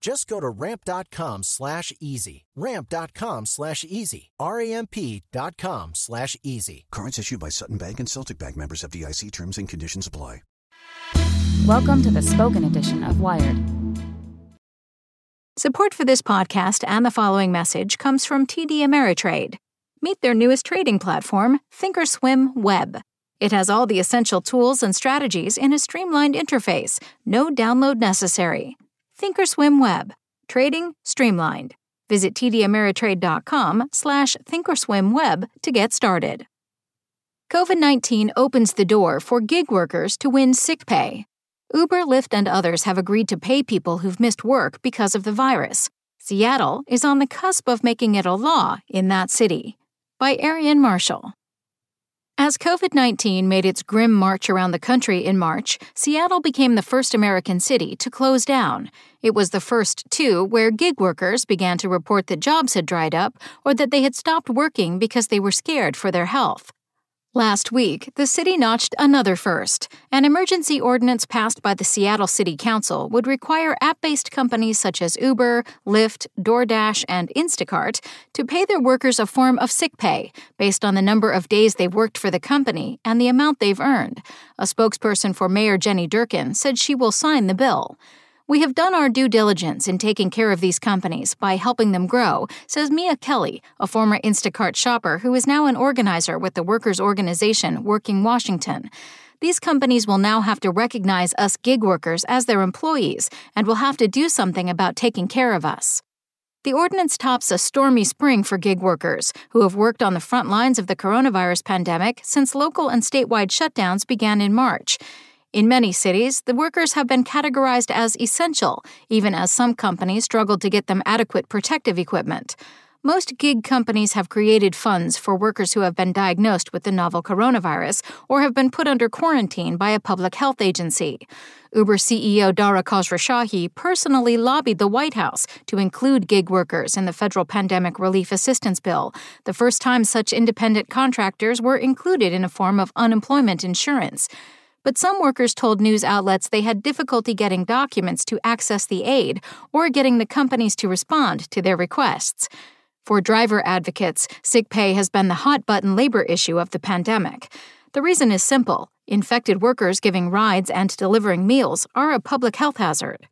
Just go to ramp.com slash easy. Ramp.com slash easy. R-A-M-P.com slash easy. Cards issued by Sutton Bank and Celtic Bank members FDIC terms and conditions apply. Welcome to the spoken edition of Wired. Support for this podcast and the following message comes from TD Ameritrade. Meet their newest trading platform, Thinkorswim Web. It has all the essential tools and strategies in a streamlined interface, no download necessary. Thinkorswim Web. Trading streamlined. Visit tdameritrade.com slash thinkorswimweb to get started. COVID-19 opens the door for gig workers to win sick pay. Uber, Lyft, and others have agreed to pay people who've missed work because of the virus. Seattle is on the cusp of making it a law in that city. By Aarian Marshall. As COVID 19 made its grim march around the country in March, Seattle became the first American city to close down. It was the first, too, where gig workers began to report that jobs had dried up or that they had stopped working because they were scared for their health. Last week, the city notched another first. An emergency ordinance passed by the Seattle City Council would require app based companies such as Uber, Lyft, DoorDash, and Instacart to pay their workers a form of sick pay based on the number of days they've worked for the company and the amount they've earned. A spokesperson for Mayor Jenny Durkan said she will sign the bill. We have done our due diligence in taking care of these companies by helping them grow, says Mia Kelly, a former Instacart shopper who is now an organizer with the workers' organization Working Washington. These companies will now have to recognize us gig workers as their employees and will have to do something about taking care of us. The ordinance tops a stormy spring for gig workers who have worked on the front lines of the coronavirus pandemic since local and statewide shutdowns began in March. In many cities, the workers have been categorized as essential, even as some companies struggled to get them adequate protective equipment. Most gig companies have created funds for workers who have been diagnosed with the novel coronavirus or have been put under quarantine by a public health agency. Uber CEO Dara Khosrowshahi personally lobbied the White House to include gig workers in the federal pandemic relief assistance bill, the first time such independent contractors were included in a form of unemployment insurance but some workers told news outlets they had difficulty getting documents to access the aid or getting the companies to respond to their requests. For driver advocates, sick pay has been the hot button labor issue of the pandemic. The reason is simple infected workers giving rides and delivering meals are a public health hazard.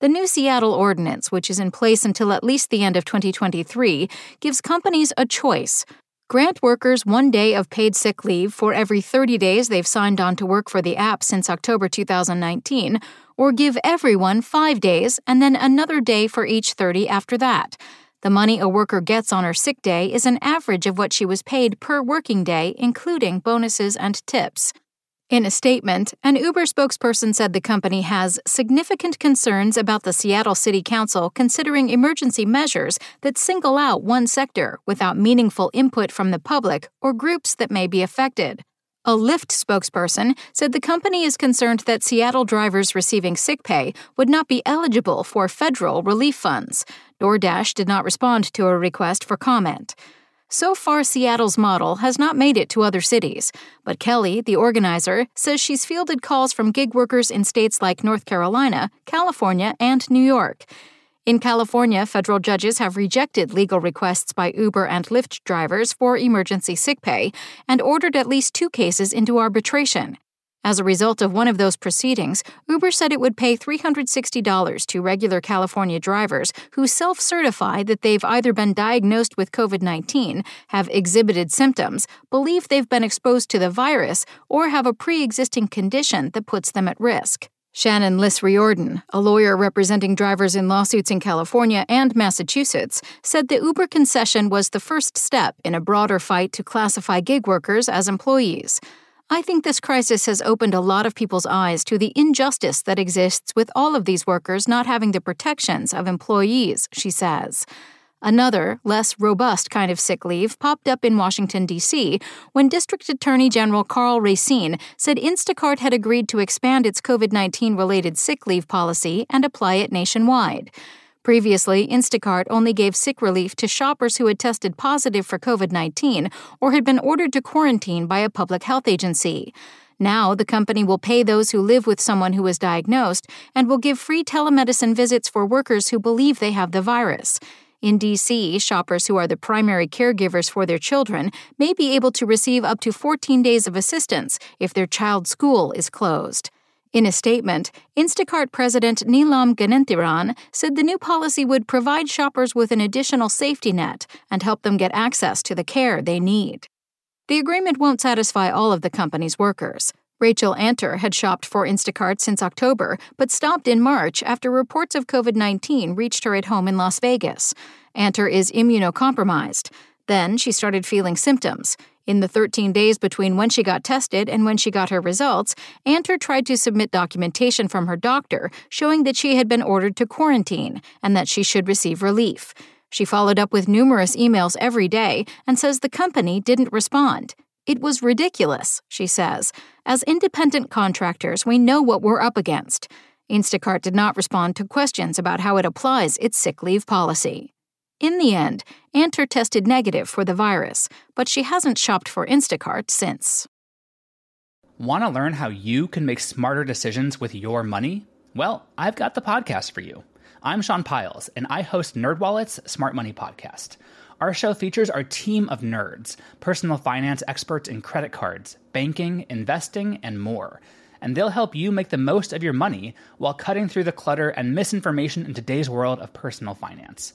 The new Seattle ordinance, which is in place until at least the end of 2023, gives companies a choice Grant workers one day of paid sick leave for every 30 days they've signed on to work for the app since October 2019, or give everyone five days and then another day for each 30 after that. The money a worker gets on her sick day is an average of what she was paid per working day, including bonuses and tips. In a statement, an Uber spokesperson said the company has significant concerns about the Seattle City Council considering emergency measures that single out one sector without meaningful input from the public or groups that may be affected. A Lyft spokesperson said the company is concerned that Seattle drivers receiving sick pay would not be eligible for federal relief funds. DoorDash did not respond to a request for comment. So far, Seattle's model has not made it to other cities, but Kelly, the organizer, says she's fielded calls from gig workers in states like North Carolina, California, and New York. In California, federal judges have rejected legal requests by Uber and Lyft drivers for emergency sick pay and ordered at least two cases into arbitration. As a result of one of those proceedings, Uber said it would pay $360 to regular California drivers who self certify that they've either been diagnosed with COVID 19, have exhibited symptoms, believe they've been exposed to the virus, or have a pre existing condition that puts them at risk. Shannon Liss Riordan, a lawyer representing drivers in lawsuits in California and Massachusetts, said the Uber concession was the first step in a broader fight to classify gig workers as employees. I think this crisis has opened a lot of people's eyes to the injustice that exists with all of these workers not having the protections of employees, she says. Another, less robust kind of sick leave popped up in Washington, D.C., when District Attorney General Karl Racine said Instacart had agreed to expand its COVID 19 related sick leave policy and apply it nationwide. Previously, Instacart only gave sick relief to shoppers who had tested positive for COVID 19 or had been ordered to quarantine by a public health agency. Now, the company will pay those who live with someone who is diagnosed and will give free telemedicine visits for workers who believe they have the virus. In DC, shoppers who are the primary caregivers for their children may be able to receive up to 14 days of assistance if their child's school is closed. In a statement, Instacart President Nilam Ganenthiran said the new policy would provide shoppers with an additional safety net and help them get access to the care they need. The agreement won't satisfy all of the company's workers. Rachel Anter had shopped for Instacart since October, but stopped in March after reports of COVID 19 reached her at home in Las Vegas. Anter is immunocompromised. Then she started feeling symptoms. In the 13 days between when she got tested and when she got her results, Anter tried to submit documentation from her doctor showing that she had been ordered to quarantine and that she should receive relief. She followed up with numerous emails every day and says the company didn't respond. It was ridiculous, she says. As independent contractors, we know what we're up against. Instacart did not respond to questions about how it applies its sick leave policy. In the end, Anter tested negative for the virus, but she hasn't shopped for Instacart since. Want to learn how you can make smarter decisions with your money? Well, I've got the podcast for you. I'm Sean Pyles, and I host NerdWallet's Smart Money Podcast. Our show features our team of nerds, personal finance experts in credit cards, banking, investing, and more. And they'll help you make the most of your money while cutting through the clutter and misinformation in today's world of personal finance.